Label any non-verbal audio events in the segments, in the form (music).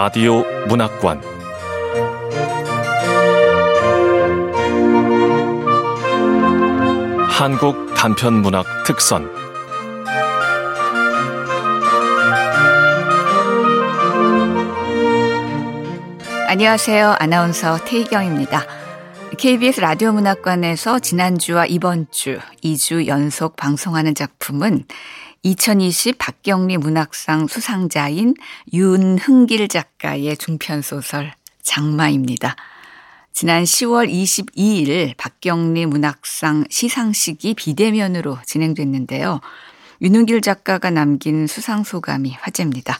라디오 문학관 한국 단편 문학 특선 안녕하세요. 아나운서 태희경입니다. KBS 라디오 문학관에서 지난주와 이번 주 2주 연속 방송하는 작품은 2020 박경리 문학상 수상자인 윤흥길 작가의 중편 소설 장마입니다. 지난 10월 22일 박경리 문학상 시상식이 비대면으로 진행됐는데요. 윤흥길 작가가 남긴 수상 소감이 화제입니다.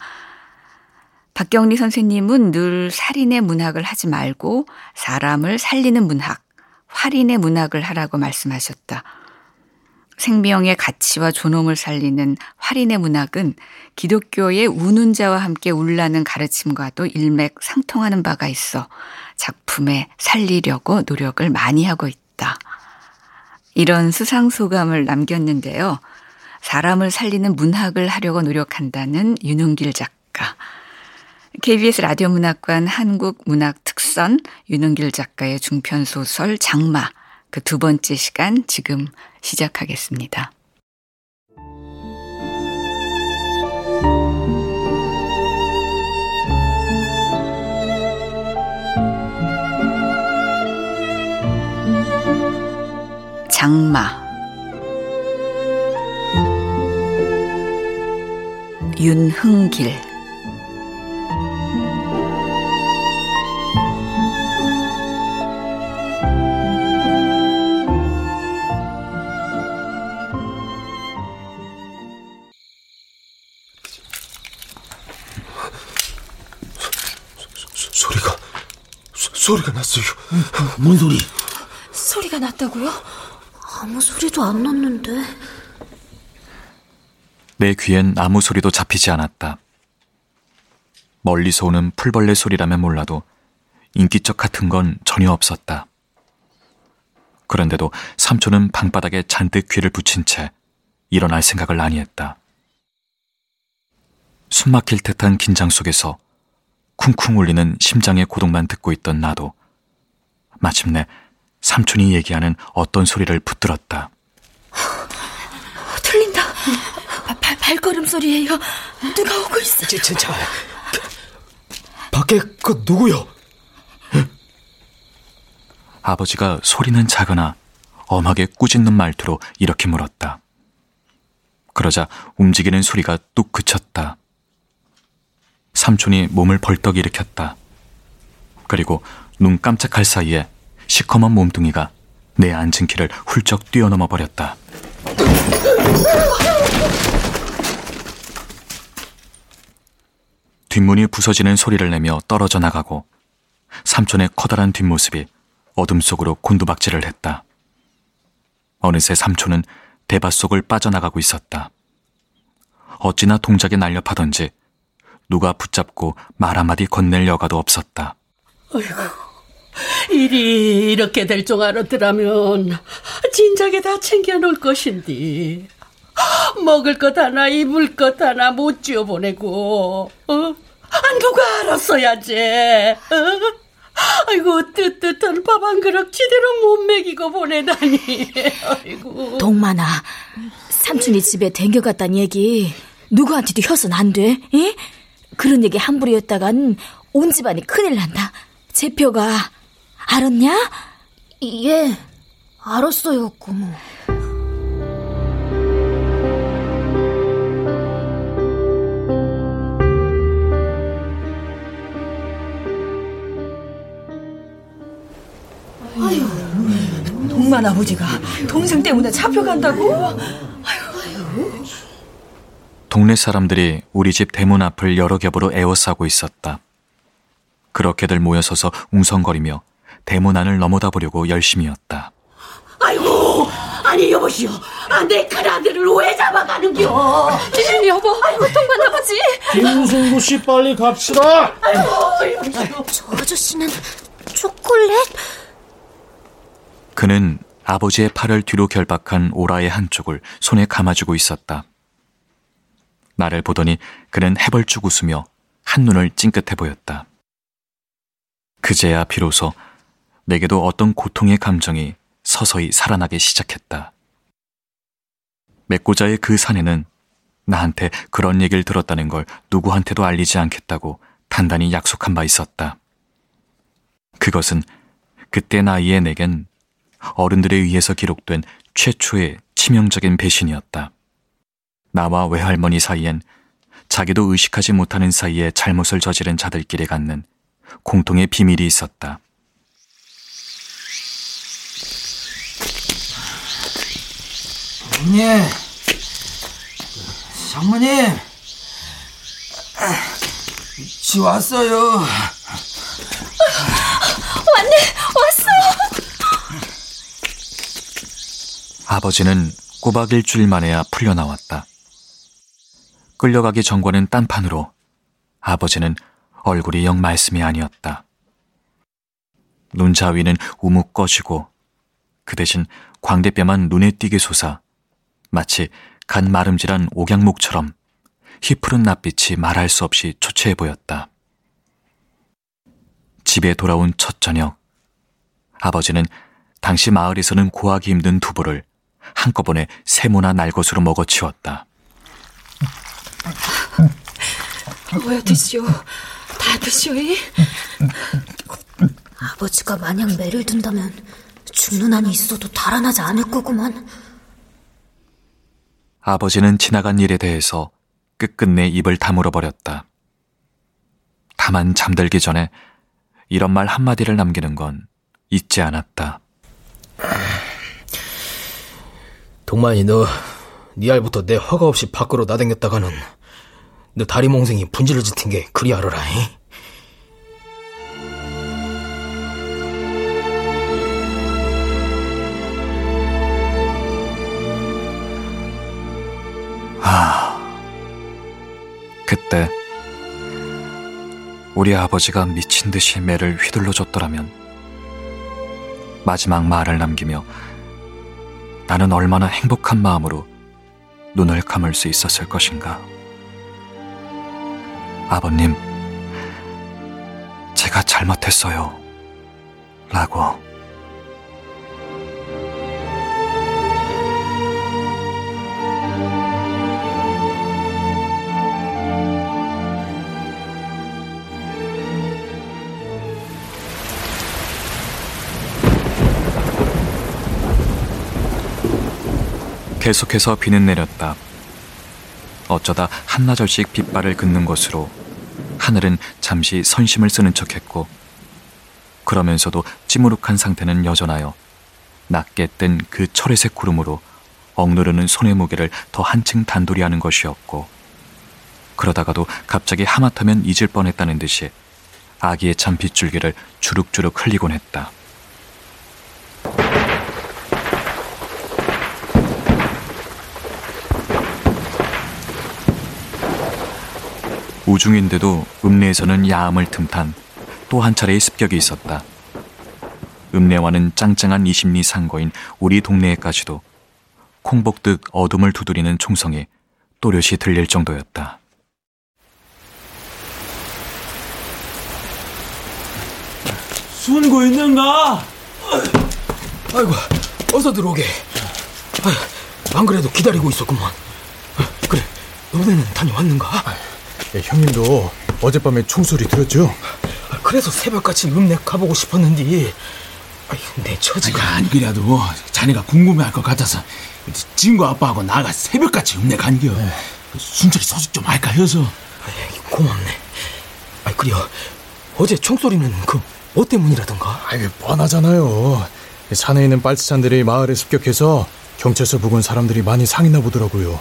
박경리 선생님은 늘 살인의 문학을 하지 말고 사람을 살리는 문학, 활인의 문학을 하라고 말씀하셨다. 생명의 가치와 존엄을 살리는 활인의 문학은 기독교의 우는 자와 함께 울라는 가르침과도 일맥상통하는 바가 있어 작품에 살리려고 노력을 많이 하고 있다. 이런 수상 소감을 남겼는데요. 사람을 살리는 문학을 하려고 노력한다는 윤은길 작가. KBS 라디오 문학관 한국 문학 특선 윤은길 작가의 중편 소설 장마 그 두 번째 시간 지금 시작하겠습니다. 장마 윤흥길 소리가 났어요. 뭔 소리? 소리가 났다고요? 아무 소리도 안 났는데. 내 귀엔 아무 소리도 잡히지 않았다. 멀리서 오는 풀벌레 소리라면 몰라도 인기척 같은 건 전혀 없었다. 그런데도 삼촌은 방바닥에 잔뜩 귀를 붙인 채 일어날 생각을 아니 했다. 숨 막힐 듯한 긴장 속에서 쿵쿵 울리는 심장의 고동만 듣고 있던 나도 마침내 삼촌이 얘기하는 어떤 소리를 붙들었다. 들린다. 발, 발걸음 소리예요. 누가 오고 있어. 저, 저, 저. 밖에 그 누구요? 아버지가 소리는 작으나 엄하게 꾸짖는 말투로 이렇게 물었다. 그러자 움직이는 소리가 뚝 그쳤다. 삼촌이 몸을 벌떡 일으켰다. 그리고 눈 깜짝할 사이에 시커먼 몸뚱이가 내 앉은 길을 훌쩍 뛰어넘어 버렸다. 뒷문이 부서지는 소리를 내며 떨어져 나가고 삼촌의 커다란 뒷모습이 어둠 속으로 곤두박질을 했다. 어느새 삼촌은 대바 속을 빠져나가고 있었다. 어찌나 동작에 날렵하던지 누가 붙잡고 말 한마디 건넬 여가도 없었다. 어이구, 일이 이렇게 될 줄 알았더라면 진작에 다 챙겨놓을 것인데 먹을 것 하나 입을 것 하나 못 지어보내고 어? 아, 누가 알았어야지 어? 아이고 뜨뜻한 밥 한 그릇 제대로 못 먹이고 보내다니 아이고 동만아 삼촌이 집에 댕겨갔단 얘기 누구한테도 혀선 안 돼? 에? 그런 얘기 함부로 했다간 온 집안이 큰일 난다. 제표가 알았냐? 예, 알았어요, 고모. 아유, 동만 아버지가 동생 때문에 잡혀간다고? 동네 사람들이 우리 집 대문 앞을 여러 겹으로 에워싸고 있었다. 그렇게들 모여서서 웅성거리며 대문 안을 넘어다 보려고 열심이었다. 아이고, 아니 여보시오, 아, 내 큰아들을 왜 잡아가는겨? 여보, 아이고 동만 아버지. 김순구 씨 빨리 갑시다. 아이고, 여보시오. 저 아저씨는 초콜릿? 그는 아버지의 팔을 뒤로 결박한 오라의 한쪽을 손에 감아주고 있었다. 나를 보더니 그는 해벌쭉 웃으며 한눈을 찡긋해 보였다. 그제야 비로소 내게도 어떤 고통의 감정이 서서히 살아나기 시작했다. 맥고자의 그 사내는 나한테 그런 얘기를 들었다는 걸 누구한테도 알리지 않겠다고 단단히 약속한 바 있었다. 그것은 그때 나이에 내겐 어른들에 의해서 기록된 최초의 치명적인 배신이었다. 나와 외할머니 사이엔 자기도 의식하지 못하는 사이에 잘못을 저지른 자들끼리 갖는 공통의 비밀이 있었다. 장모님, 장모님, 지 왔어요. 왔네, 왔어. 아버지는 꼬박 일주일 만에야 풀려나왔다. 끌려가기 전과는 딴판으로 아버지는 얼굴이 영 말씀이 아니었다. 눈자위는 우묵 꺼지고 그 대신 광대뼈만 눈에 띄게 솟아 마치 간 마름질한 옥양목처럼 희푸른 낯빛이 말할 수 없이 초췌해 보였다. 집에 돌아온 첫 저녁, 아버지는 당시 마을에서는 구하기 힘든 두부를 한꺼번에 세모나 날것으로 먹어치웠다. 뭐야 드시오. 다 드시오이. 아버지가 만약 매를 든다면 죽는 한이 있어도 달아나지 않을 거구만. 아버지는 지나간 일에 대해서 끝끝내 입을 다물어 버렸다. 다만 잠들기 전에 이런 말 한마디를 남기는 건 잊지 않았다. 동만이 너, 네 알부터 내 허가 없이 밖으로 나댕겼다가는 너 다리 몽생이 분질을 짓은 게 그리 알아라. 이? 그때 우리 아버지가 미친 듯이 매를 휘둘러 줬더라면 마지막 말을 남기며 나는 얼마나 행복한 마음으로 눈을 감을 수 있었을 것인가. 아버님, 제가 잘못했어요. 라고. 계속해서 비는 내렸다. 어쩌다 한나절씩 빗발을 긋는 것으로 하늘은 잠시 선심을 쓰는 척했고 그러면서도 찌무룩한 상태는 여전하여 낮게 뜬 그 철회색 구름으로 억누르는 손의 무게를 더 한층 단돌이 하는 것이었고 그러다가도 갑자기 하마터면 잊을 뻔했다는 듯이 아기의 찬 빗줄기를 주룩주룩 흘리곤 했다. 우중인데도 읍내에서는 야암을 틈탄 또 한 차례의 습격이 있었다. 읍내와는 짱짱한 20리 상거인 우리 동네에까지도 콩복듯 어둠을 두드리는 총성이 또렷이 들릴 정도였다. 순고 있는가? 아이고, 어서 들어오게. 아유, 안 그래도 기다리고 있었구만. 그래, 너네는 다녀왔는가? 예, 형님도 어젯밤에 총소리 들었죠? 그래서 새벽같이 읍내 가보고 싶었는데. 아이, 내 처지가. 안 그래도 자네가 궁금해할 것 같아서 진구 아빠하고 나가 새벽같이 읍내 간겨 순철이 소식 좀 할까 해서. 아이, 고맙네. 아이 그래요. 어제 총소리는 그 뭐 때문이라던가? 아이, 뻔하잖아요. 산에 있는 빨치산들이 마을에 습격해서 경찰서 부근 사람들이 많이 상했나 보더라고요.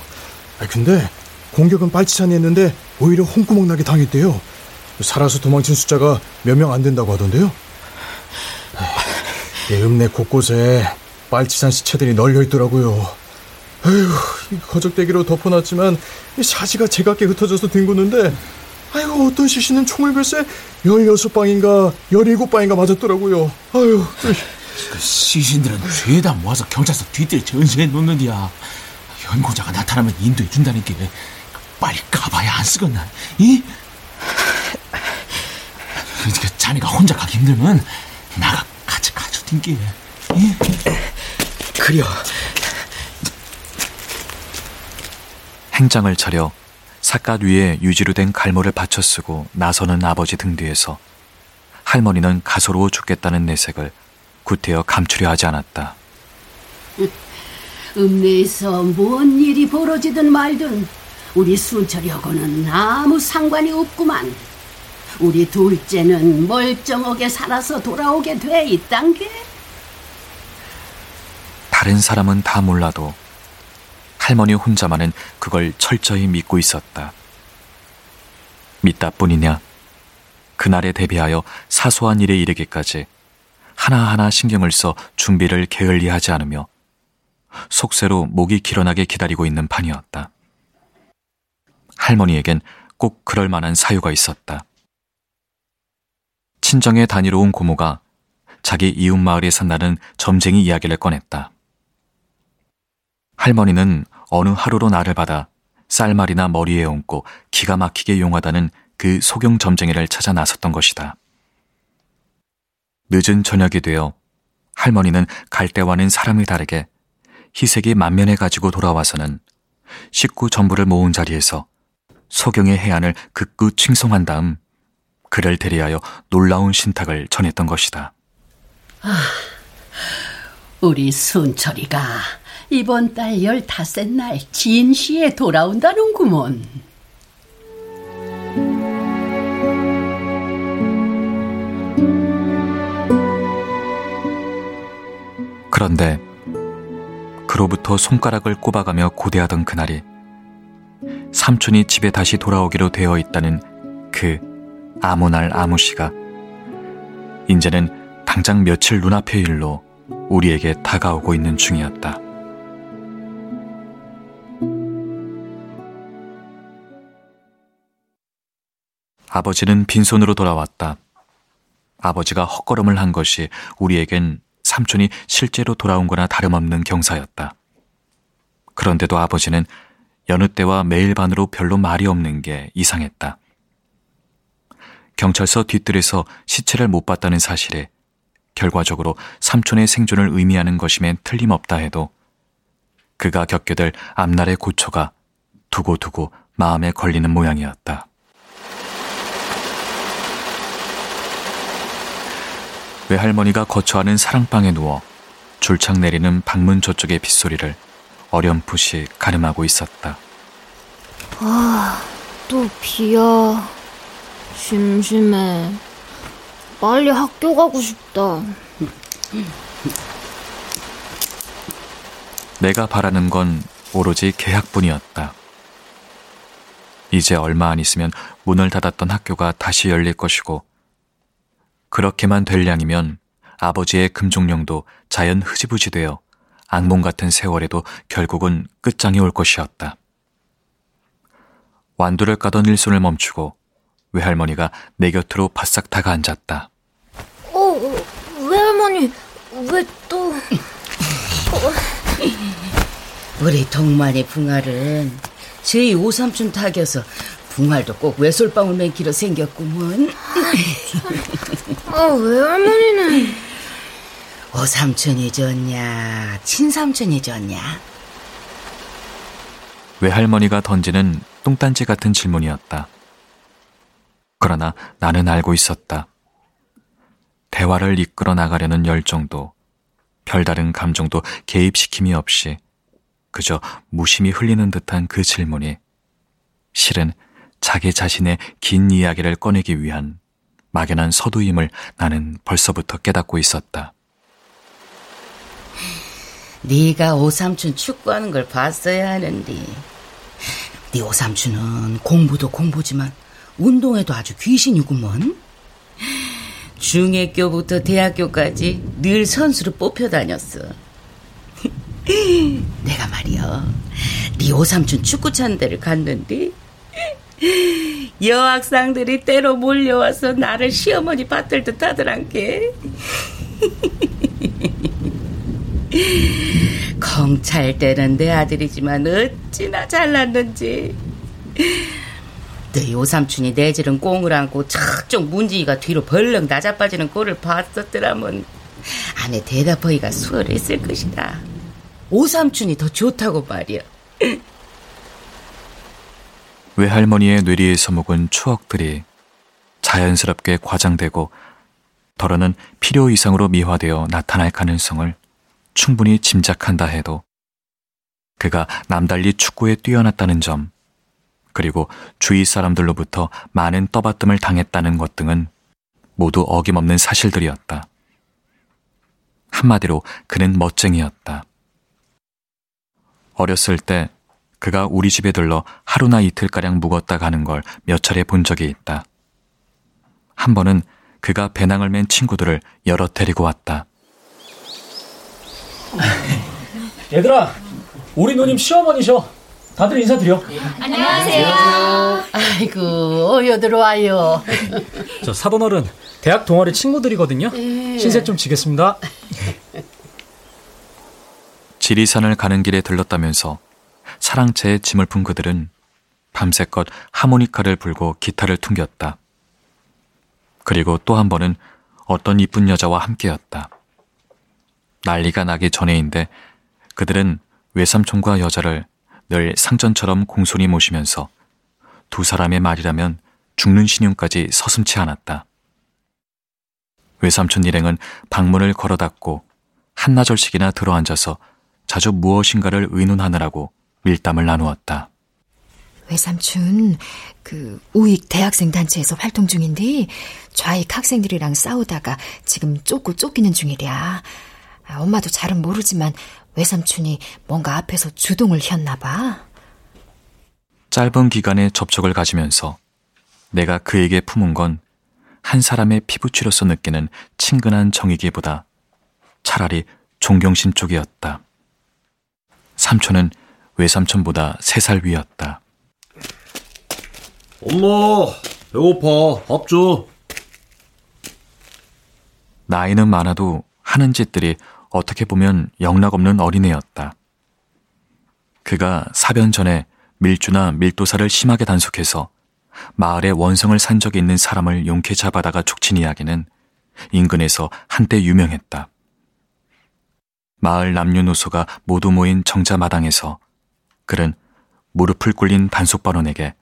아 근데 공격은 빨치산이 했는데 오히려 홍구멍 나게 당했대요 살아서 도망친 숫자가 몇 명 안 된다고 하던데요 예, 읍내 곳곳에 빨치산 시체들이 널려 있더라고요. 아휴, 거적대기로 덮어놨지만 사지가 제각게 흩어져서 뒹구는데 아이고 어떤 시신은 총을 글쎄 16방인가 17방인가 맞았더라고요. 아유. 그 시신들은 죄다 모아서 경찰서 뒷뜰 전시해 놓는디야. 연고자가 나타나면 인도해 준다는 게 빨리 가봐야 안 쓰겠나? 이? 자네가 혼자 가기 힘들면 나가 같이 가져 din게. 예? 그려. 행장을 차려 삿갓 위에 유지로 된 갈모를 받쳐 쓰고 나서는 아버지 등 뒤에서 할머니는 가소로워 죽겠다는 내색을 구태여 감추려 하지 않았다. 읍내에서 뭔 일이 벌어지든 말든 우리 순철이하고는 아무 상관이 없구만. 우리 둘째는 멀쩡하게 살아서 돌아오게 돼 있단 게. 다른 사람은 다 몰라도 할머니 혼자만은 그걸 철저히 믿고 있었다. 믿다 뿐이냐? 그날에 대비하여 사소한 일에 이르기까지 하나하나 신경을 써 준비를 게을리하지 않으며 속세로 목이 길어나게 기다리고 있는 판이었다. 할머니에겐 꼭 그럴 만한 사유가 있었다. 친정에 다니러 온 고모가 자기 이웃 마을에 산다는 점쟁이 이야기를 꺼냈다. 할머니는 어느 하루로 나를 받아 쌀말이나 머리에 얹고 기가 막히게 용하다는 그 소경 점쟁이를 찾아 나섰던 것이다. 늦은 저녁이 되어 할머니는 갈 때와는 사람이 다르게 희색이 만면해 가지고 돌아와서는 식구 전부를 모은 자리에서 소경의 해안을 극구 칭송한 다음 그를 대리하여 놀라운 신탁을 전했던 것이다. 아, 우리 순철이가 이번 달 열다섯 날 진시에 돌아온다는구먼. 그런데 그로부터 손가락을 꼽아가며 고대하던 그날이 삼촌이 집에 다시 돌아오기로 되어 있다는 그 아무 날 아무 시가 이제는 당장 며칠 눈앞의 일로 우리에게 다가오고 있는 중이었다. 아버지는 빈손으로 돌아왔다. 아버지가 헛걸음을 한 것이 우리에겐 삼촌이 실제로 돌아온 거나 다름없는 경사였다. 그런데도 아버지는 여느 때와 매일 반으로 별로 말이 없는 게 이상했다. 경찰서 뒤뜰에서 시체를 못 봤다는 사실에 결과적으로 삼촌의 생존을 의미하는 것임엔 틀림없다 해도 그가 겪게 될 앞날의 고초가 두고두고 마음에 걸리는 모양이었다. 외할머니가 거처하는 사랑방에 누워 줄창 내리는 방문 저쪽의 빗소리를 어렴풋이 가늠하고 있었다. 아, 또 비야. 심심해. 빨리 학교 가고 싶다. 내가 바라는 건 오로지 계약뿐이었다. 이제 얼마 안 있으면 문을 닫았던 학교가 다시 열릴 것이고 그렇게만 될 양이면 아버지의 금종령도 자연 흐지부지 되어 악몽 같은 세월에도 결국은 끝장이 올 것이었다. 완두를 까던 일손을 멈추고 외할머니가 내 곁으로 바싹 다가 앉았다. 어, 외할머니, 왜 또... 우리 동만의 붕알은 저희 오삼촌 탁여서 붕알도 꼭 외솔방울 맨기로 생겼구먼. 아, 외할머니는... 오삼촌이 좋냐, 친삼촌이 좋냐? 외할머니가 던지는 똥단지 같은 질문이었다. 그러나 나는 알고 있었다. 대화를 이끌어 나가려는 열정도, 별다른 감정도 개입시킴이 없이 그저 무심히 흘리는 듯한 그 질문이 실은 자기 자신의 긴 이야기를 꺼내기 위한 막연한 서두임을 나는 벌써부터 깨닫고 있었다. 네가 오삼촌 축구하는 걸 봤어야 하는데 네 오삼촌은 공부도 공부지만 운동에도 아주 귀신이구먼. 중학교부터 대학교까지 늘 선수로 뽑혀 다녔어. (laughs) 내가 말이야, 네 오삼촌 축구 찬 데를 갔는데 여학생들이 때로 몰려와서 나를 시어머니 받들 듯 하더란 게. (laughs) 경찰 때는 내 아들이지만 어찌나 잘났는지. 너희 오삼촌이 내지른 꽁을 안고 척쩍 문지기가 뒤로 벌렁 낮아빠지는 꼴을 봤었더라면 안에 대답하기가 수월했을 것이다. 오삼촌이 더 좋다고 말이야. (laughs) 외할머니의 뇌리에서 묵은 추억들이 자연스럽게 과장되고 더러는 필요 이상으로 미화되어 나타날 가능성을 충분히 짐작한다 해도 그가 남달리 축구에 뛰어났다는 점, 그리고 주위 사람들로부터 많은 떠받침을 당했다는 것 등은 모두 어김없는 사실들이었다. 한마디로 그는 멋쟁이였다. 어렸을 때 그가 우리 집에 들러 하루나 이틀가량 묵었다 가는 걸 몇 차례 본 적이 있다. 한 번은 그가 배낭을 맨 친구들을 여러 데리고 왔다. (laughs) 얘들아, 우리 누님 시어머니셔. 다들 인사드려. 안녕하세요. 아이고, 어여 들어와요. (laughs) 저 사돈어른 대학 동아리 친구들이거든요. 신세 좀 지겠습니다. (laughs) 지리산을 가는 길에 들렀다면서 사랑채에 짐을 푼 그들은 밤새껏 하모니카를 불고 기타를 퉁겼다. 그리고 또 한 번은 어떤 이쁜 여자와 함께였다. 난리가 나기 전에인데 그들은 외삼촌과 여자를 늘 상전처럼 공손히 모시면서 두 사람의 말이라면 죽는 신용까지 서슴치 않았다. 외삼촌 일행은 방문을 걸어 닫고 한나절씩이나 들어앉아서 자주 무엇인가를 의논하느라고 밀담을 나누었다. 외삼촌, 그, 우익 대학생 단체에서 활동 중인데, 좌익 학생들이랑 싸우다가 지금 쫓고 쫓기는 중이랴. 아, 엄마도 잘은 모르지만, 외삼촌이 뭔가 앞에서 주동을 혔나봐. 짧은 기간의 접촉을 가지면서 내가 그에게 품은 건 한 사람의 피부치로서 느끼는 친근한 정이기보다 차라리 존경심 쪽이었다. 삼촌은 외삼촌보다 세 살 위였다. 엄마, 배고파. 밥 줘. 나이는 많아도 하는 짓들이 어떻게 보면 영락없는 어린애였다. 그가 사변 전에 밀주나 밀도사를 심하게 단속해서 마을에 원성을 산 적이 있는 사람을 용케 잡아다가 족친 이야기는 인근에서 한때 유명했다. 마을 남녀노소가 모두 모인 정자마당에서 그는 무릎을 꿇린 단속반원에게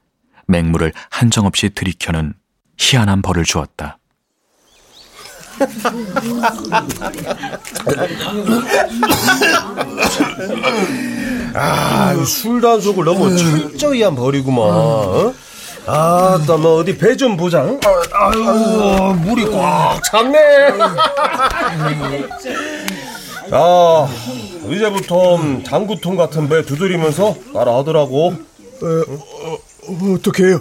맹물을 한정없이 들이켜는 희한한 벌을 주었다. (laughs) 아, 술 단속을 너무 철저히 한 버리구만. 어? 아, 나뭐 어디 배 좀 보자. 응? 아유, 물이 꽉 찼네. 자, 이제부터 장구통 같은 배 두드리면서 따라하더라고. 어, 어떡해요?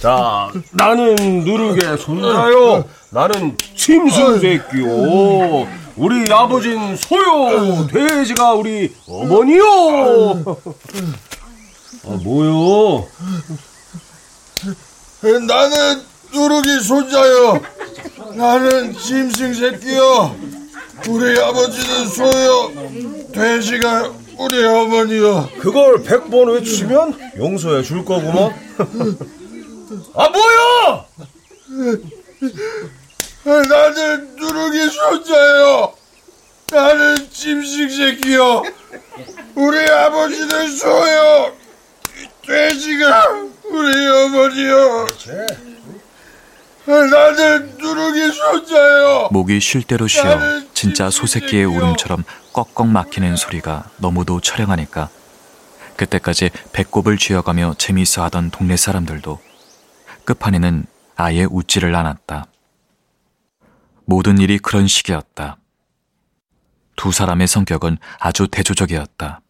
자, 나는 누르게 손자요. 나는 침승새끼요. 우리 아버진 소요. 돼지가 우리 어머니요. 아, 뭐요? 나는 누르기 손자요. 나는 짐승 새끼요. 우리 아버지는 소요. 돼지가 우리 어머니요. 그걸 백 번 외치면 용서해 줄 거구만. (laughs) 아 뭐야? 나는 누르기 손자요. 나는 짐승 새끼요. 우리 아버지는 소요. 돼지가 우리 어머니요. 나는 누르기 손자요. 목이 쉴 대로 쉬어 진짜 소새끼의 울음처럼 꺽꺽 막히는 소리가 너무도 처량하니까 그때까지 배꼽을 쥐어가며 재미있어 하던 동네 사람들도 끝판에는 아예 웃지를 않았다. 모든 일이 그런 식이었다. 두 사람의 성격은 아주 대조적이었다.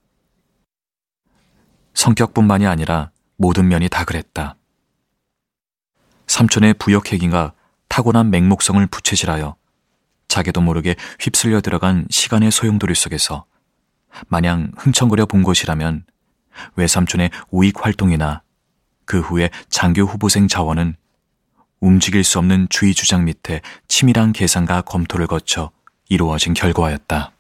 성격뿐만이 아니라 모든 면이 다 그랬다. 삼촌의 부역행위가 타고난 맹목성을 부채질하여 자기도 모르게 휩쓸려 들어간 시간의 소용돌이 속에서 마냥 흥청거려 본 것이라면 외삼촌의 우익 활동이나 그 후에 장교 후보생 자원은 움직일 수 없는 주의 주장 밑에 치밀한 계산과 검토를 거쳐 이루어진 결과였다.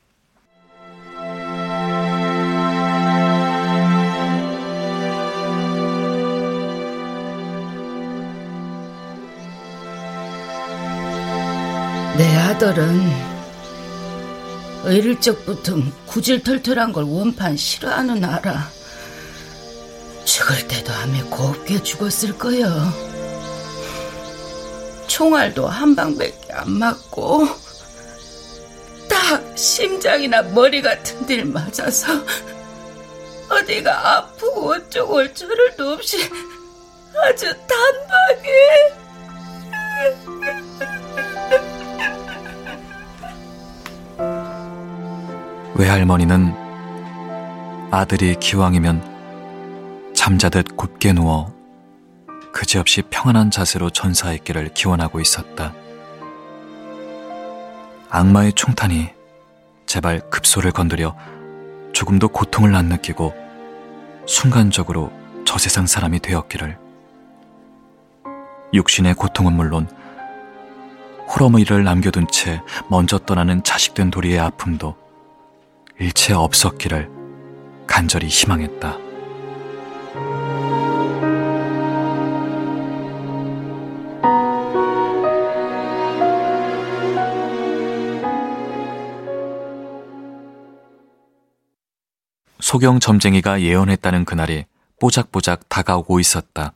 내 아들은 어릴 적부터 구질털털한 걸 원판 싫어하는 아라. 죽을 때도 암에 곱게 죽었을 거야. 총알도 한 방밖에 안 맞고 딱 심장이나 머리 같은 데 맞아서 어디가 아프고 어쩌고 어쩔을도 없이 아주 단박에 외할머니는 아들이 기왕이면 잠자듯 곧게 누워 그지없이 평안한 자세로 전사했기를 기원하고 있었다. 악마의 총탄이 제발 급소를 건드려 조금도 고통을 안 느끼고 순간적으로 저 세상 사람이 되었기를. 육신의 고통은 물론 호러무이를 남겨둔 채 먼저 떠나는 자식된 도리의 아픔도 일체 없었기를 간절히 희망했다. 소경 점쟁이가 예언했다는 그날이 뽀작뽀작 다가오고 있었다.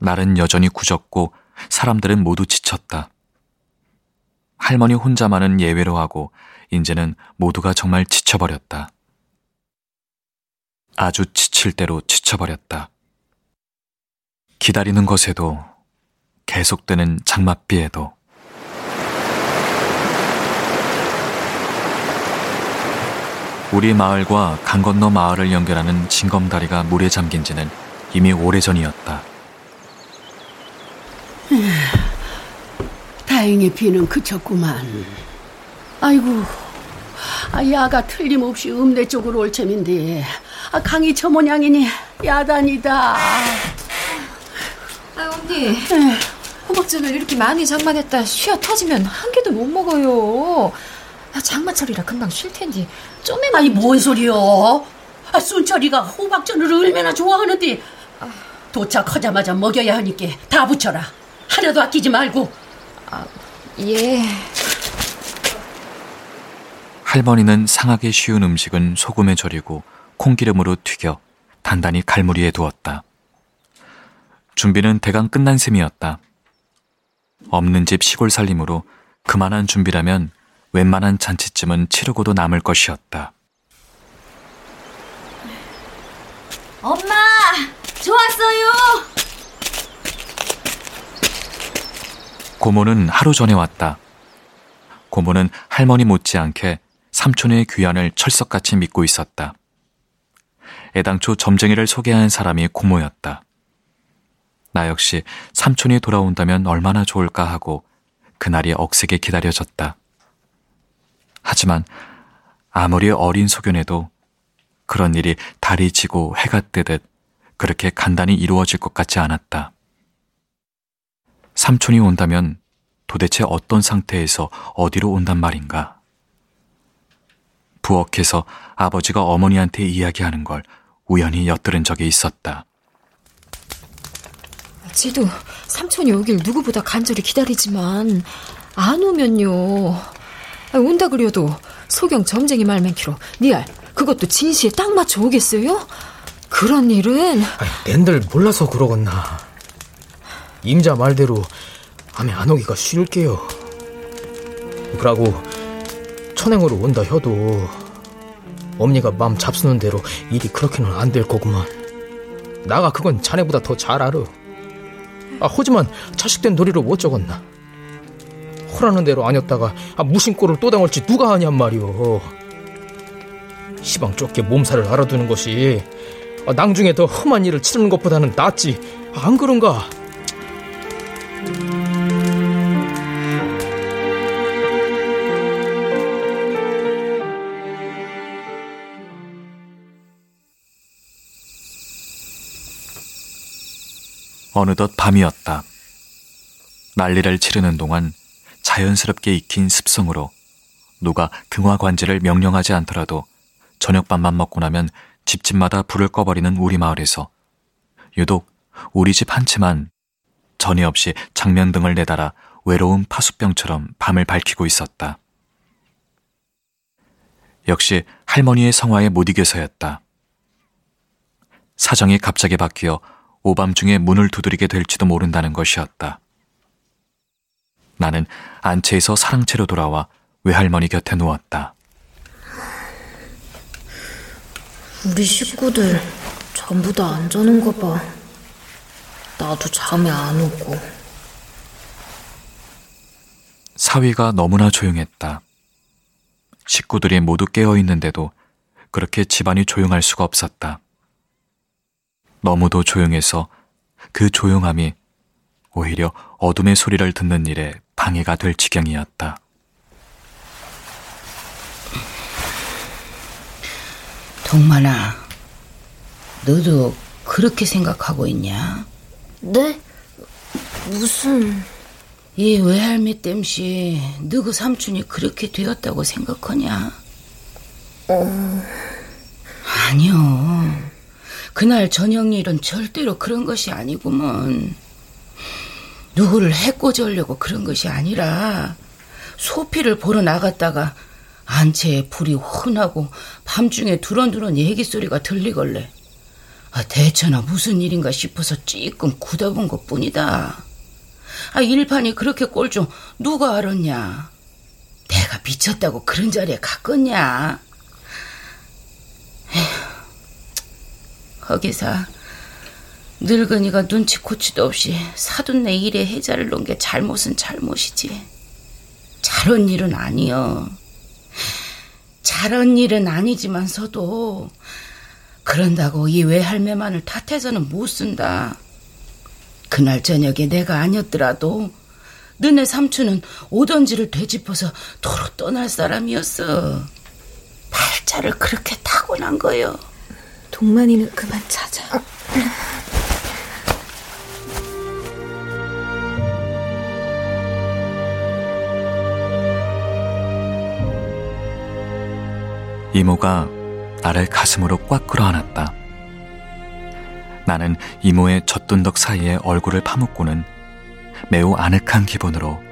날은 여전히 굳었고 사람들은 모두 지쳤다. 할머니 혼자만은 예외로 하고 이제는 모두가 정말 지쳐버렸다. 아주 지칠 대로 지쳐버렸다. 기다리는 것에도 계속되는 장맛비에도 우리 마을과 강 건너 마을을 연결하는 징검다리가 물에 잠긴 지는 이미 오래전이었다. 다행히 비는 그쳤구만. 아이고, 아, 야가 틀림없이 읍내 쪽으로 올 셈인데 아, 강이 저 모양이니 야단이다. 아 언니, 호박전을 이렇게 많이 장만했다 쉬어 터지면 한 개도 못 먹어요. 아, 장마철이라 금방 쉴 텐데 좀에만. 아니 뭔 소리요? 아, 순철이가 호박전을 얼마나 좋아하는데 도착하자마자 먹여야 하니까 다 붙여라. 하나도 아끼지 말고. 아, 예. 할머니는 상하기 쉬운 음식은 소금에 절이고 콩기름으로 튀겨 단단히 갈무리에 두었다. 준비는 대강 끝난 셈이었다. 없는 집 시골 살림으로 그만한 준비라면 웬만한 잔치쯤은 치르고도 남을 것이었다. 엄마, 좋았어요. 고모는 하루 전에 왔다. 고모는 할머니 못지않게 삼촌의 귀환을 철석같이 믿고 있었다. 애당초 점쟁이를 소개한 사람이 고모였다. 나 역시 삼촌이 돌아온다면 얼마나 좋을까 하고 그날이 억세게 기다려졌다. 하지만 아무리 어린 소견에도 그런 일이 달이 지고 해가 뜨듯 그렇게 간단히 이루어질 것 같지 않았다. 삼촌이 온다면 도대체 어떤 상태에서 어디로 온단 말인가? 부엌에서 아버지가 어머니한테 이야기하는 걸 우연히 엿들은 적이 있었다. 지도 삼촌이 오길 누구보다 간절히 기다리지만 안 오면요. 온다 그려도 소경 점쟁이 말맨키로 니알 그것도 진시에 딱 맞춰 오겠어요? 그런 일은 아니, 낸들 몰라서 그러겠나. 임자 말대로 밤에 안 오기가 쉬울게요. 그러고 천행으로 온다 해도 엄니가 마음 잡수는 대로 일이 그렇게는 안 될 거구만. 나가 그건 자네보다 더 잘 알아. 아, 하지만 자식된 도리를 못 적었나. 호라는 대로 아니었다가 아, 무심코를 또 당할지 누가 아냔 말이오. 시방 좁게 몸살을 알아두는 것이 아, 낭중에 더 험한 일을 치르는 것보다는 낫지. 안 그런가? 어느덧 밤이었다. 난리를 치르는 동안 자연스럽게 익힌 습성으로 누가 등화 관제를 명령하지 않더라도 저녁밥만 먹고 나면 집집마다 불을 꺼버리는 우리 마을에서 유독 우리 집 한 채만 전이 없이 장면등을 내달아 외로운 파수병처럼 밤을 밝히고 있었다. 역시 할머니의 성화에 못 이겨서였다. 사정이 갑자기 바뀌어 오밤중에 문을 두드리게 될지도 모른다는 것이었다. 나는 안채에서 사랑채로 돌아와 외할머니 곁에 누웠다. 우리 식구들 전부 다 안 자는 거 봐. 나도 잠이 안 오고. 사위가 너무나 조용했다. 식구들이 모두 깨어 있는데도 그렇게 집안이 조용할 수가 없었다. 너무도 조용해서 그 조용함이 오히려 어둠의 소리를 듣는 일에 방해가 될 지경이었다. 동만아, 너도 그렇게 생각하고 있냐? 네? 무슨... 이 외할매 땜시 너그 삼촌이 그렇게 되었다고 생각하냐? 어... 아니요. 그날 저녁 일은 절대로 그런 것이 아니구먼. 누구를 해코지하려고 그런 것이 아니라 소피를 보러 나갔다가 안채에 불이 혼하고 밤중에 두런두런 얘기 소리가 들리걸래. 아, 대체나 무슨 일인가 싶어서 찌끔 굳어본 것 뿐이다. 아, 일판이 그렇게 꼴 좀 누가 알았냐? 내가 미쳤다고 그런 자리에 갔겠냐? 거기서 늙은이가 눈치 코치도 없이 사돈네 일에 해자를 놓은 게 잘못은 잘못이지. 잘한 일은 아니여. 잘한 일은 아니지만서도 그런다고 이 외할매만을 탓해서는 못 쓴다. 그날 저녁에 내가 아니었더라도 너네 삼촌은 오던지를 되짚어서 도로 떠날 사람이었어. 팔자를 그렇게 타고난 거요. 동만이는 그만 찾아. 이모가 나를 가슴으로 꽉 끌어안았다. 나는 이모의 젖둔덕 사이에 얼굴을 파묻고는 매우 아늑한 기분으로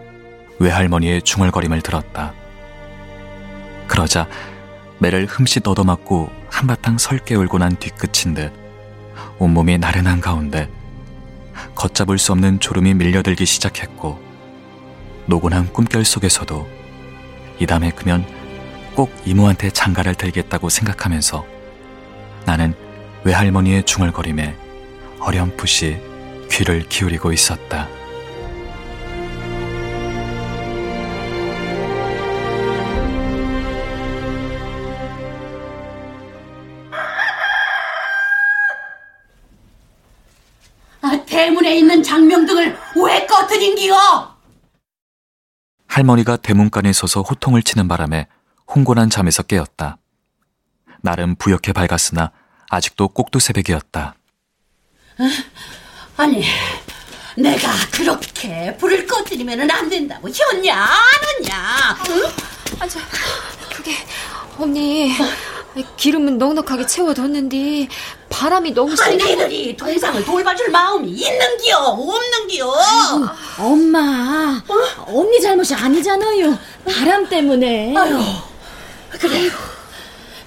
외할머니의 중얼거림을 들었다. 그러자 매를 흠칫 얻어맞고 한바탕 설게 울고 난 뒤끝인 듯 온몸이 나른한 가운데 걷잡을 수 없는 졸음이 밀려들기 시작했고 노곤한 꿈결 속에서도 이 다음에 크면 꼭 이모한테 장가를 들겠다고 생각하면서 나는 외할머니의 중얼거림에 어렴풋이 귀를 기울이고 있었다. 아, 대문에 있는 장명등을 왜 꺼트린기요? 할머니가 대문간에 서서 호통을 치는 바람에 홍곤한 잠에서 깨었다. 나름 부옇게 밝았으나 아직도 꼭두 새벽이었다. 아니, 내가 그렇게 불을 꺼뜨리면 안 된다고 했냐, 안 했냐? 응? 아, 저, 그게, 언니, 기름은 넉넉하게 채워뒀는데, 바람이 너무 세. 아니, 너희들이 동상을 돌봐줄 마음이 있는기요, 없는기요? 아유, 엄마, 어? 언니 잘못이 아니잖아요. 바람 때문에. 아유, 그래.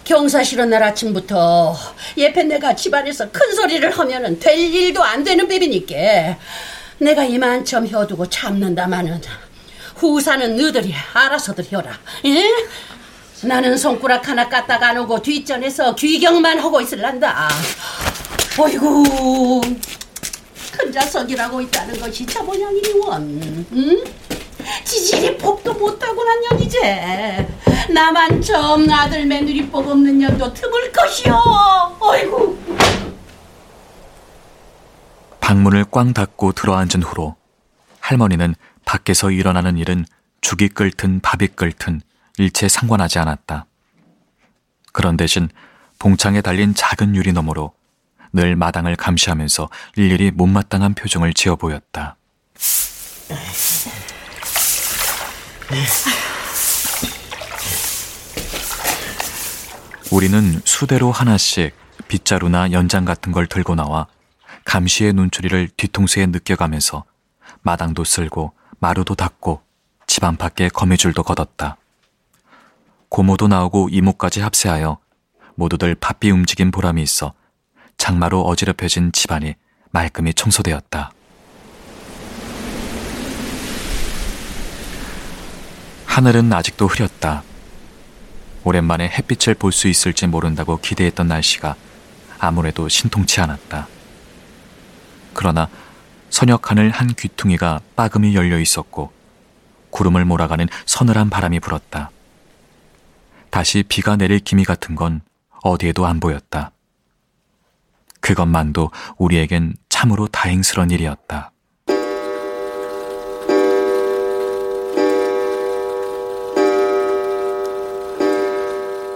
경사 실은 날 아침부터 예편 내가 집안에서 큰 소리를 하면은 될 일도 안 되는 법이니까 내가 이만큼 혀두고 참는다마는 후사는 너들이 알아서들 혀라. 예? 나는 손가락 하나 까딱 안 오고 뒷전에서 귀경만 하고 있을란다. 어이구 큰 자석이라고 있다는 것이 저 모양이원. 응? 지질이 복도 못하고 난 년이제. 나만 좀 아들 며느리 복 없는 년도 틈을 것이오. 어이구. 방문을 꽝 닫고 들어앉은 후로 할머니는 밖에서 일어나는 일은 죽이 끓든 밥이 끓든 일체 상관하지 않았다. 그런 대신 봉창에 달린 작은 유리 너머로 늘 마당을 감시하면서 일일이 못마땅한 표정을 지어 보였다. 우리는 수대로 하나씩 빗자루나 연장 같은 걸 들고 나와 감시의 눈초리를 뒤통수에 느껴가면서 마당도 쓸고 마루도 닦고 집 안팎에 거미줄도 걷었다. 고모도 나오고 이모까지 합세하여 모두들 바삐 움직인 보람이 있어 장마로 어지럽혀진 집안이 말끔히 청소되었다. 하늘은 아직도 흐렸다. 오랜만에 햇빛을 볼 수 있을지 모른다고 기대했던 날씨가 아무래도 신통치 않았다. 그러나 선역 하늘 한 귀퉁이가 빠금이 열려 있었고 구름을 몰아가는 서늘한 바람이 불었다. 다시 비가 내릴 기미 같은 건 어디에도 안 보였다. 그것만도 우리에겐 참으로 다행스런 일이었다.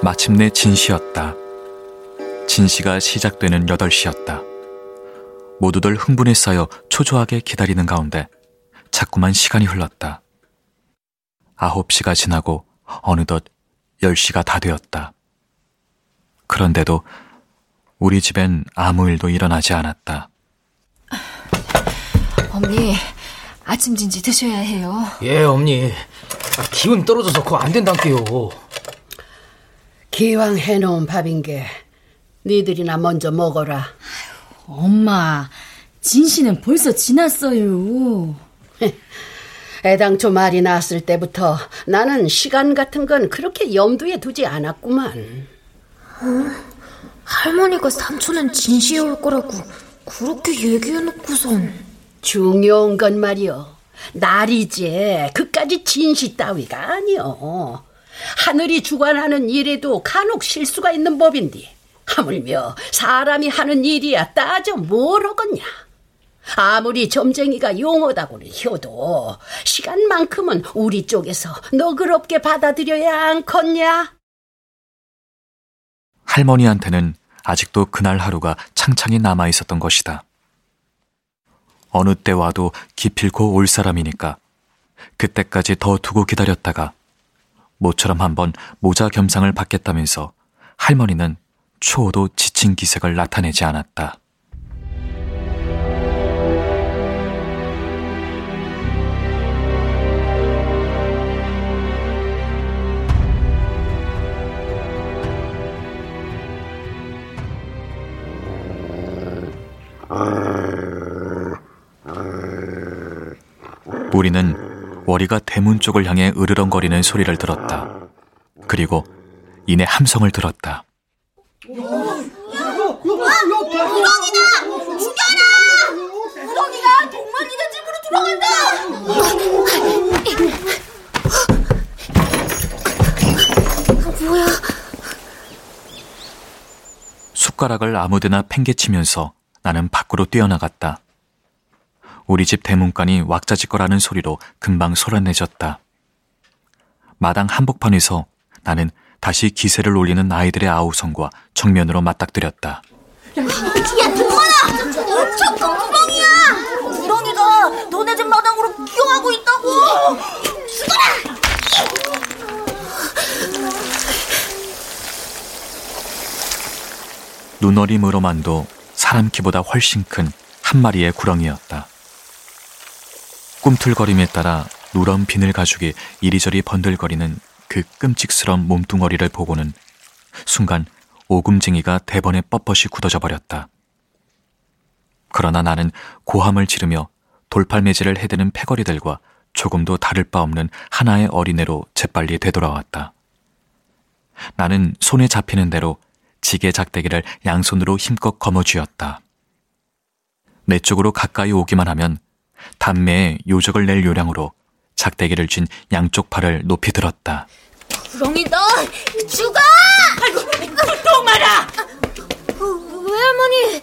마침내 진시였다. 진시가 시작되는 8시였다. 모두들 흥분에 쌓여 초조하게 기다리는 가운데 자꾸만 시간이 흘렀다. 9시가 지나고 어느덧 10시가 다 되었다. 그런데도 우리 집엔 아무 일도 일어나지 않았다. 어머니, 아침 진지 드셔야 해요. 예, 어머니. 기운 떨어져서 그거 안 된다게요. 기왕 해놓은 밥인 게 니들이나 먼저 먹어라. 엄마, 진시는 벌써 지났어요. (laughs) 애당초 말이 나왔을 때부터 나는 시간 같은 건 그렇게 염두에 두지 않았구만. 어? 할머니가 삼촌은 진시에 올 거라고 그렇게 얘기해놓고선. 중요한 건 말이여. 날이지. 그까지 진시 따위가 아니여. 하늘이 주관하는 일에도 간혹 실수가 있는 법인데 하물며 사람이 하는 일이야 따져 뭘 하겠냐. 아무리 점쟁이가 용하다고는 해도 시간만큼은 우리 쪽에서 너그럽게 받아들여야 않겠냐? 할머니한테는 아직도 그날 하루가 창창히 남아 있었던 것이다. 어느 때 와도 기필코 올 사람이니까 그때까지 더 두고 기다렸다가 모처럼 한번 모자 겸상을 받겠다면서 할머니는 초호도 지친 기색을 나타내지 않았다. 우리는 월이가 대문 쪽을 향해 으르렁거리는 소리를 들었다. 그리고 이내 함성을 들었다. 우렁이다! 죽여라! 우렁이가 동만이네 집으로 들어간다! 뭐야? 숟가락을 아무데나 팽개치면서 나는 밖으로 뛰어나갔다. 우리 집 대문간이 왁자지껄하는 소리로 금방 소란해졌다. 마당 한복판에서 나는 다시 기세를 올리는 아이들의 아우성과 정면으로 맞닥뜨렸다. 야, 동만아! 엄청 큰 구렁이야! 구렁이가 너네 집 마당으로 기어가고 있다고! 죽어라! 눈어림으로만도 사람 키보다 훨씬 큰 한 마리의 구렁이였다. 꿈틀거림에 따라 누런 비늘 가죽이 이리저리 번들거리는 그 끔찍스런 몸뚱어리를 보고는 순간 오금쟁이가 대번에 뻣뻣이 굳어져 버렸다. 그러나 나는 고함을 지르며 돌팔매질을 해대는 패거리들과 조금도 다를 바 없는 하나의 어린애로 재빨리 되돌아왔다. 나는 손에 잡히는 대로 지게 작대기를 양손으로 힘껏 거머쥐었다. 내 쪽으로 가까이 오기만 하면 담매에 요적을 낼 요량으로 작대기를 쥔 양쪽 팔을 높이 들었다. 구렁이 너 죽어! 아이고, 동만아! 외할머니!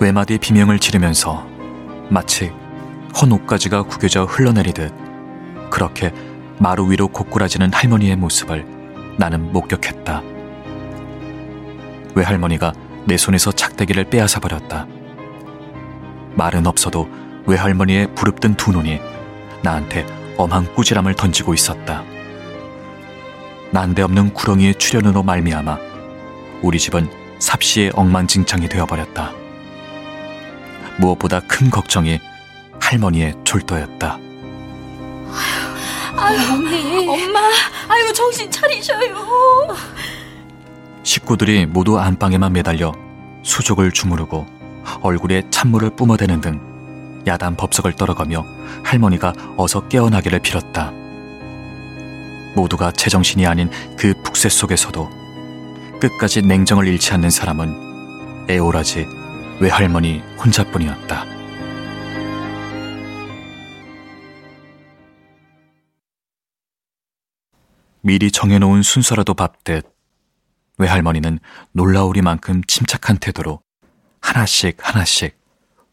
외마디 비명을 지르면서 마치 헌 옷가지가 구겨져 흘러내리듯 그렇게 마루 위로 고꾸라지는 할머니의 모습을 나는 목격했다. 외할머니가 내 손에서 작대기를 빼앗아 버렸다. 말은 없어도 외할머니의 부릅뜬 두 눈이 나한테 엄한 꾸지람을 던지고 있었다. 난데없는 구렁이의 출현으로 말미암아 우리 집은 삽시의 엉망진창이 되어버렸다. 무엇보다 큰 걱정이 할머니의 졸도였다. 아유, 언니. 엄마, 아유, 정신 차리셔요. 식구들이 모두 안방에만 매달려 수족을 주무르고 얼굴에 찬물을 뿜어대는 등 야단 법석을 떨어가며 할머니가 어서 깨어나기를 빌었다. 모두가 제정신이 아닌 그 북새 속에서도 끝까지 냉정을 잃지 않는 사람은 에오라지 외할머니 혼자뿐이었다. 미리 정해놓은 순서라도 밟듯 외할머니는 놀라우리만큼 침착한 태도로 하나씩 하나씩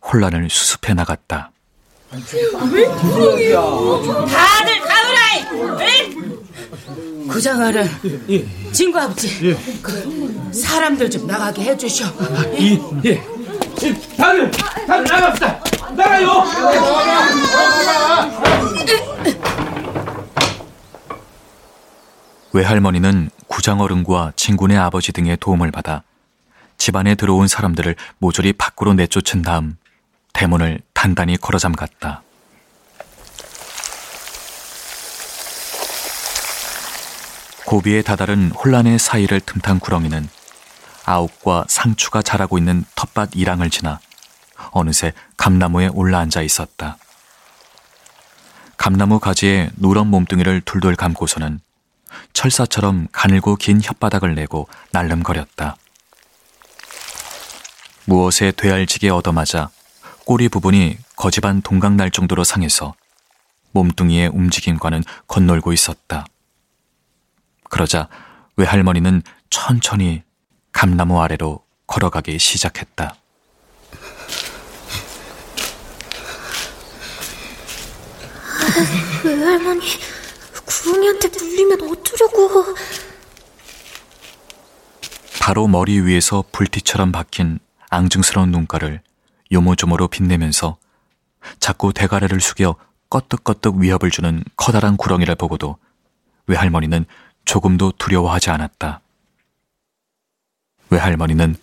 혼란을 수습해 나갔다. 다들 가으라이! 구장하는 진구 아버지, 그 사람들 좀 나가게 해주셔. 예, 예. 다들, 다들 나갑시다. 나가요. 외할머니는 구장어른과 친구네 아버지 등의 도움을 받아 집안에 들어온 사람들을 모조리 밖으로 내쫓은 다음 대문을 단단히 걸어 잠갔다. 고비에 다다른 혼란의 사이를 틈탄 구렁이는 아욱과 상추가 자라고 있는 텃밭 이랑을 지나 어느새 감나무에 올라앉아 있었다. 감나무 가지에 누런 몸뚱이를 둘둘 감고서는 철사처럼 가늘고 긴 혓바닥을 내고 날름거렸다. 무엇에 되알지게 얻어맞아 꼬리 부분이 거지반 동강 날 정도로 상해서 몸뚱이의 움직임과는 건널고 있었다. 그러자 외할머니는 천천히 감나무 아래로 걸어가기 시작했다. 외할머니 구렁이한테 물리면 어쩌려고. 바로 머리 위에서 불티처럼 박힌 앙증스러운 눈가를 요모조모로 빛내면서 자꾸 대가래를 숙여 껐득껐득 위협을 주는 커다란 구렁이를 보고도 외할머니는 조금도 두려워하지 않았다. 외할머니는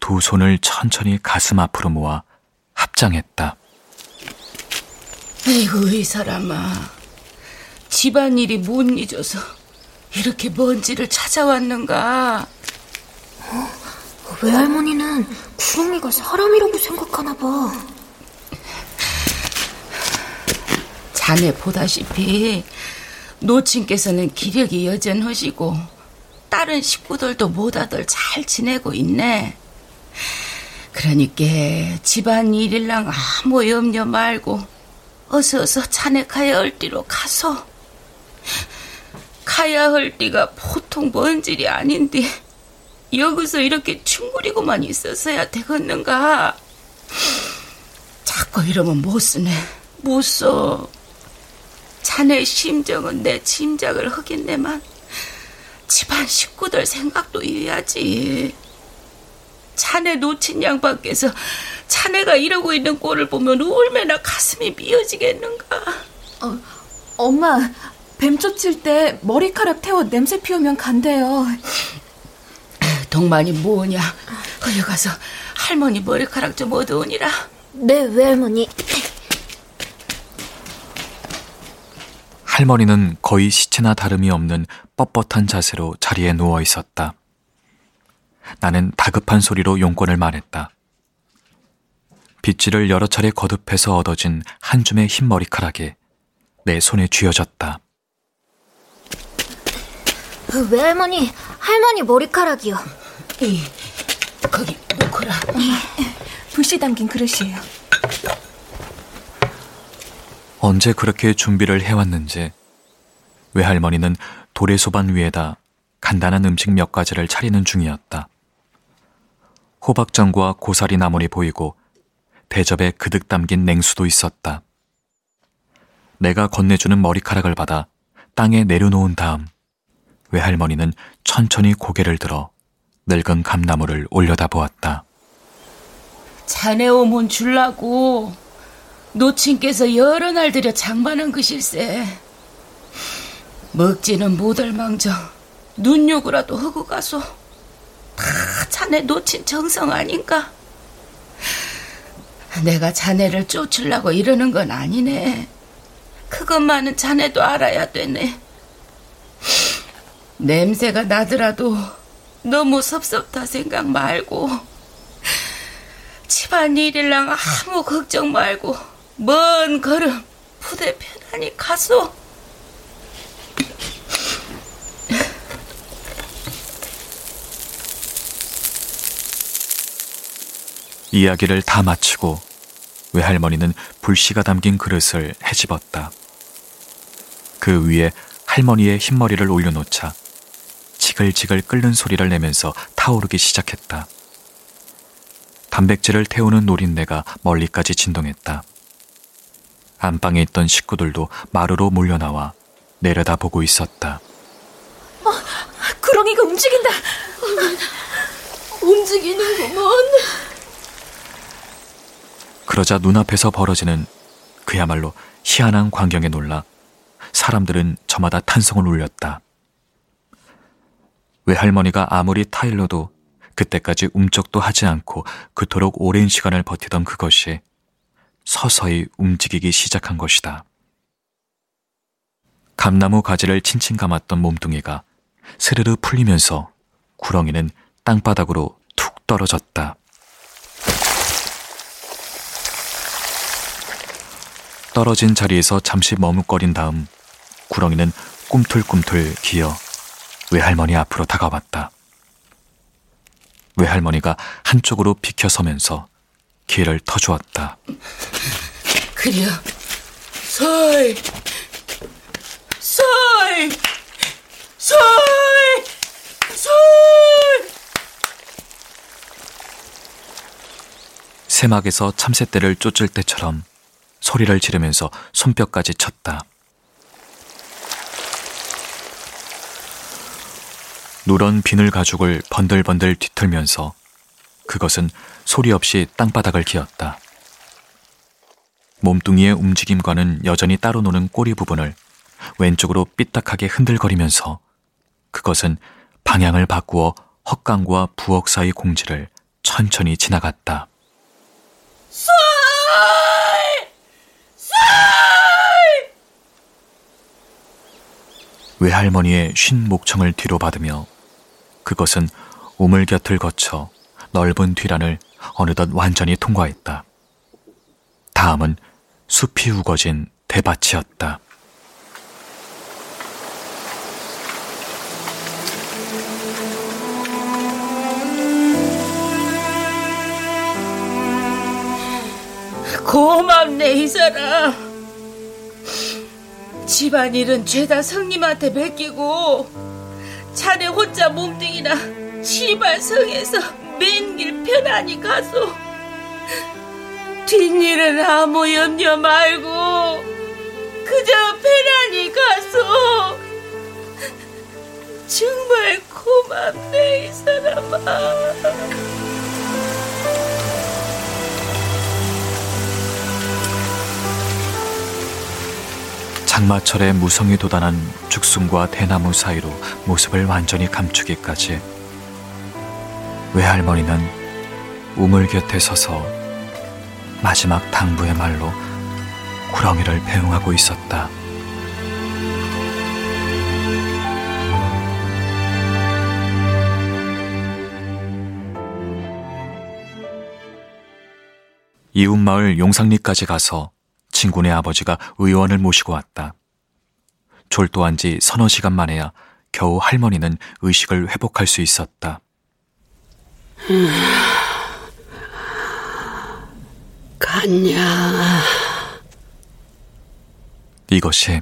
두 손을 천천히 가슴 앞으로 모아 합장했다. 에이구, 이 사람아. 집안일이 못 잊어서 이렇게 먼지를 찾아왔는가? 어? 외할머니는 구렁이가 사람이라고 생각하나 봐. 자네 보다시피 노친께서는 기력이 여전하시고 다른 식구들도 모다들 잘 지내고 있네. 그러니까 집안 일일랑 아무 염려 말고 어서 어서 자네 가야 할 띠로 가서 가야 할 띠가 보통 먼 질이 아닌데 여기서 이렇게 충구리고만 있었어야 되겠는가? 자꾸 이러면 못 쓰네. 못 써. 자네 심정은 내 짐작을 하겠네만 집안 식구들 생각도 이해하지. 자네 놓친 양반께서 자네가 이러고 있는 꼴을 보면 얼마나 가슴이 미어지겠는가. 어, 엄마, 뱀 쫓을 때 머리카락 태워 냄새 피우면 간대요. 동만이 뭐냐? 거기 가서 할머니 머리카락 좀 얻어오니라. 네, 외할머니. 할머니는 거의 시체나 다름이 없는 뻣뻣한 자세로 자리에 누워 있었다. 나는 다급한 소리로 용건을 말했다. 빗질을 여러 차례 거듭해서 얻어진 한 줌의 흰 머리카락이 내 손에 쥐어졌다. 외할머니, 할머니 머리카락이요. 이, 거기 놓거라. 불씨 담긴 그릇이에요. 언제 그렇게 준비를 해왔는지 외할머니는 도래소반 위에다 간단한 음식 몇 가지를 차리는 중이었다. 호박전과 고사리 나물이 보이고 대접에 그득 담긴 냉수도 있었다. 내가 건네주는 머리카락을 받아 땅에 내려놓은 다음 외할머니는 천천히 고개를 들어 늙은 감나무를 올려다 보았다. 자네 오면 줄라고 노친께서 여러 날 들여 장만한 것일세. 먹지는 못할 망정 눈욕이라도 하고 가서 다 자네 놓친 정성 아닌가? 내가 자네를 쫓으려고 이러는 건 아니네. 그것만은 자네도 알아야 되네. 냄새가 나더라도 너무 섭섭다 생각 말고 집안 일이랑 아무 걱정 말고 먼 걸음 부대 편안히 가소. 이야기를 다 마치고 외할머니는 불씨가 담긴 그릇을 헤집었다. 그 위에 할머니의 흰머리를 올려놓자 지글지글 끓는 소리를 내면서 타오르기 시작했다. 단백질을 태우는 노린내가 멀리까지 진동했다. 안방에 있던 식구들도 마루로 몰려나와 내려다보고 있었다. 어, 구렁이가 움직인다. 움직이는구먼. 그러자 눈앞에서 벌어지는 그야말로 희한한 광경에 놀라 사람들은 저마다 탄성을 울렸다. 외할머니가 아무리 타일러도 그때까지 움쩍도 하지 않고 그토록 오랜 시간을 버티던 그것이 서서히 움직이기 시작한 것이다. 감나무 가지를 칭칭 감았던 몸뚱이가 스르르 풀리면서 구렁이는 땅바닥으로 툭 떨어졌다. 떨어진 자리에서 잠시 머뭇거린 다음 구렁이는 꿈틀꿈틀 기어 외할머니 앞으로 다가왔다. 외할머니가 한쪽으로 비켜서면서 길을 터주었다. 그려, 설, 설, 설, 설. 새막에서 참새떼를 쫓을 때처럼 소리를 지르면서 손뼉까지 쳤다. 누런 비늘 가죽을 번들번들 뒤틀면서 그것은 소리 없이 땅바닥을 기었다. 몸뚱이의 움직임과는 여전히 따로 노는 꼬리 부분을 왼쪽으로 삐딱하게 흔들거리면서 그것은 방향을 바꾸어 헛강과 부엌 사이 공지를 천천히 지나갔다. 쏠! 외할머니의 쉰 목청을 뒤로 받으며 그것은 우물 곁을 거쳐 넓은 뒤란을 어느덧 완전히 통과했다. 다음은 숲이 우거진 대밭이었다. 고맙네 이 사람 집안일은 죄다 성님한테 맡기고 자네 혼자 몸뚱이나 시발 성에서 맨길 편안히 가소. 뒷일은 아무 염려 말고 그저 편안히 가소. 정말 고맙네 이 사람아 장마철에 무성이 돋아난 죽순과 대나무 사이로 모습을 완전히 감추기까지 외할머니는 우물 곁에 서서 마지막 당부의 말로 구렁이를 배웅하고 있었다. 이웃마을 용상리까지 가서 친구네 아버지가 의원을 모시고 왔다. 졸도한 지 서너 시간 만에야 겨우 할머니는 의식을 회복할 수 있었다. 갔냐? 이것이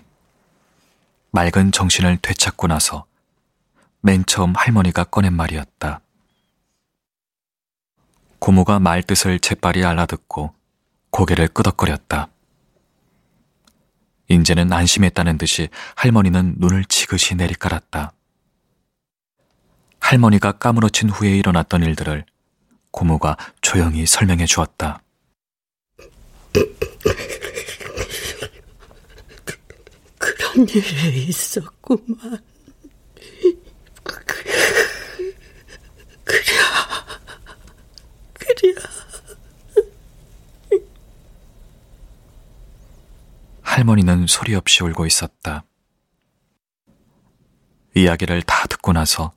맑은 정신을 되찾고 나서 맨 처음 할머니가 꺼낸 말이었다. 고모가 말 뜻을 재빨리 알아듣고 고개를 끄덕거렸다. 인제는 안심했다는 듯이 할머니는 눈을 지그시 내리깔았다. 할머니가 까무러친 후에 일어났던 일들을 고모가 조용히 설명해 주었다. 그런 일이 있었구만. 할머니는 소리 없이 울고 있었다. 이야기를 다 듣고 나서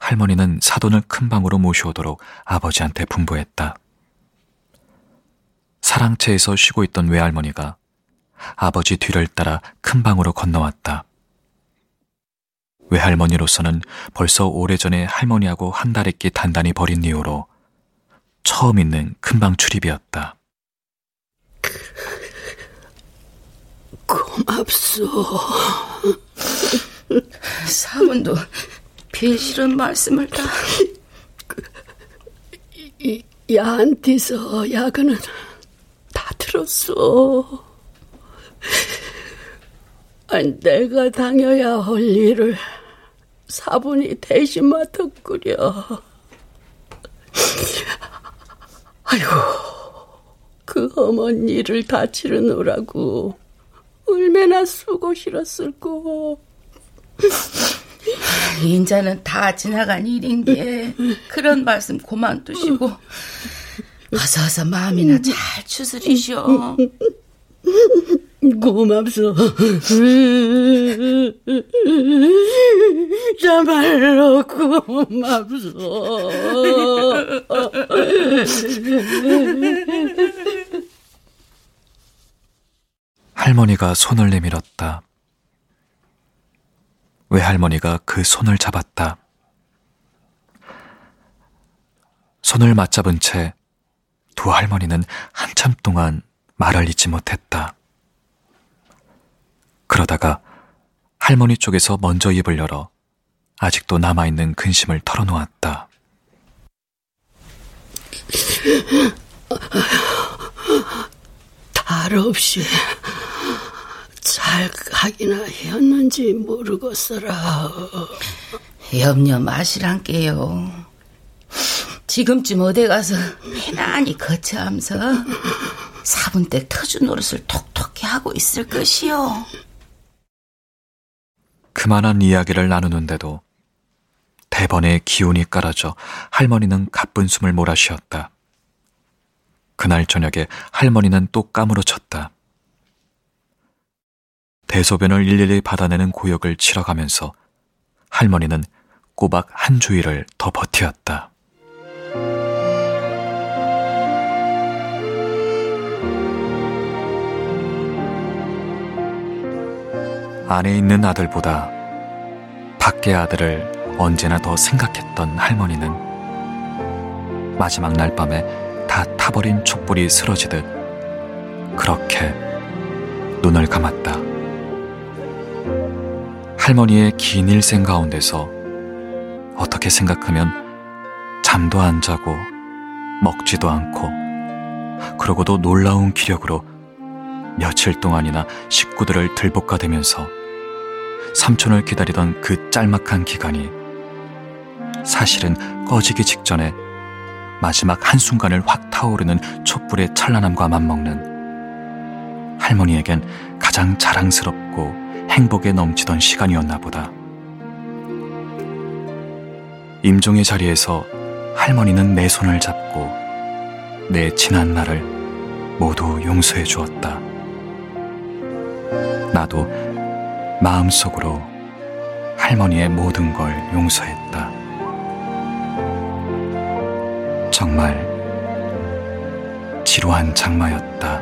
할머니는 사돈을 큰 방으로 모셔오도록 아버지한테 분부했다. 사랑채에서 쉬고 있던 외할머니가 아버지 뒤를 따라 큰 방으로 건너왔다. 외할머니로서는 벌써 오래전에 할머니하고 한달 있기 단단히 버린 이후로 처음 있는 큰 방 출입이었다. 고맙소. bil 싫은 말씀을 다. 이, 야한테서 야근은 다 들었어. 아니, 내가 당해야 할 일을 사분이 대신 맡았구려. 아이고, 그 어머니를 다 치르느라고 얼마나 수고 싫었을꼬. 인자는 다 지나간 일인데 그런 말씀 고만두시고 어서 어서 마음이나 잘 추스리시오. 고맙소. 정말로 고맙소. 할머니가 손을 내밀었다. 외할머니가 그 손을 잡았다. 손을 맞잡은 채 두 할머니는 한참 동안 말을 잇지 못했다. 그러다가 할머니 쪽에서 먼저 입을 열어 아직도 남아있는 근심을 털어놓았다. (laughs) 탈 없이 잘 가기나 했는지 모르겠어라. 염려 마시란게요. 지금쯤 어디 가서 편안히 거처하면서 사분댁 터주 노릇을 톡톡히 하고 있을 것이요. 그만한 이야기를 나누는데도 대번에 기운이 깔아져 할머니는 가쁜 숨을 몰아쉬었다. 그날 저녁에 할머니는 또 까무러쳤다. 대소변을 일일이 받아내는 고역을 치러가면서 할머니는 꼬박 한 주일을 더 버티었다. 안에 있는 아들보다 밖의 아들을 언제나 더 생각했던 할머니는 마지막 날 밤에 다 타버린 촛불이 쓰러지듯 그렇게 눈을 감았다. 할머니의 긴 일생 가운데서 어떻게 생각하면 잠도 안 자고 먹지도 않고 그러고도 놀라운 기력으로 며칠 동안이나 식구들을 들볶아대면서 삼촌을 기다리던 그 짤막한 기간이 사실은 꺼지기 직전에 마지막 한순간을 확 타오르는 촛불의 찬란함과 맞먹는 할머니에겐 가장 자랑스럽고 행복에 넘치던 시간이었나 보다. 임종의 자리에서 할머니는 내 손을 잡고 내 지난 날을 모두 용서해 주었다. 나도 마음속으로 할머니의 모든 걸 용서했다. 정말 지루한 장마였다.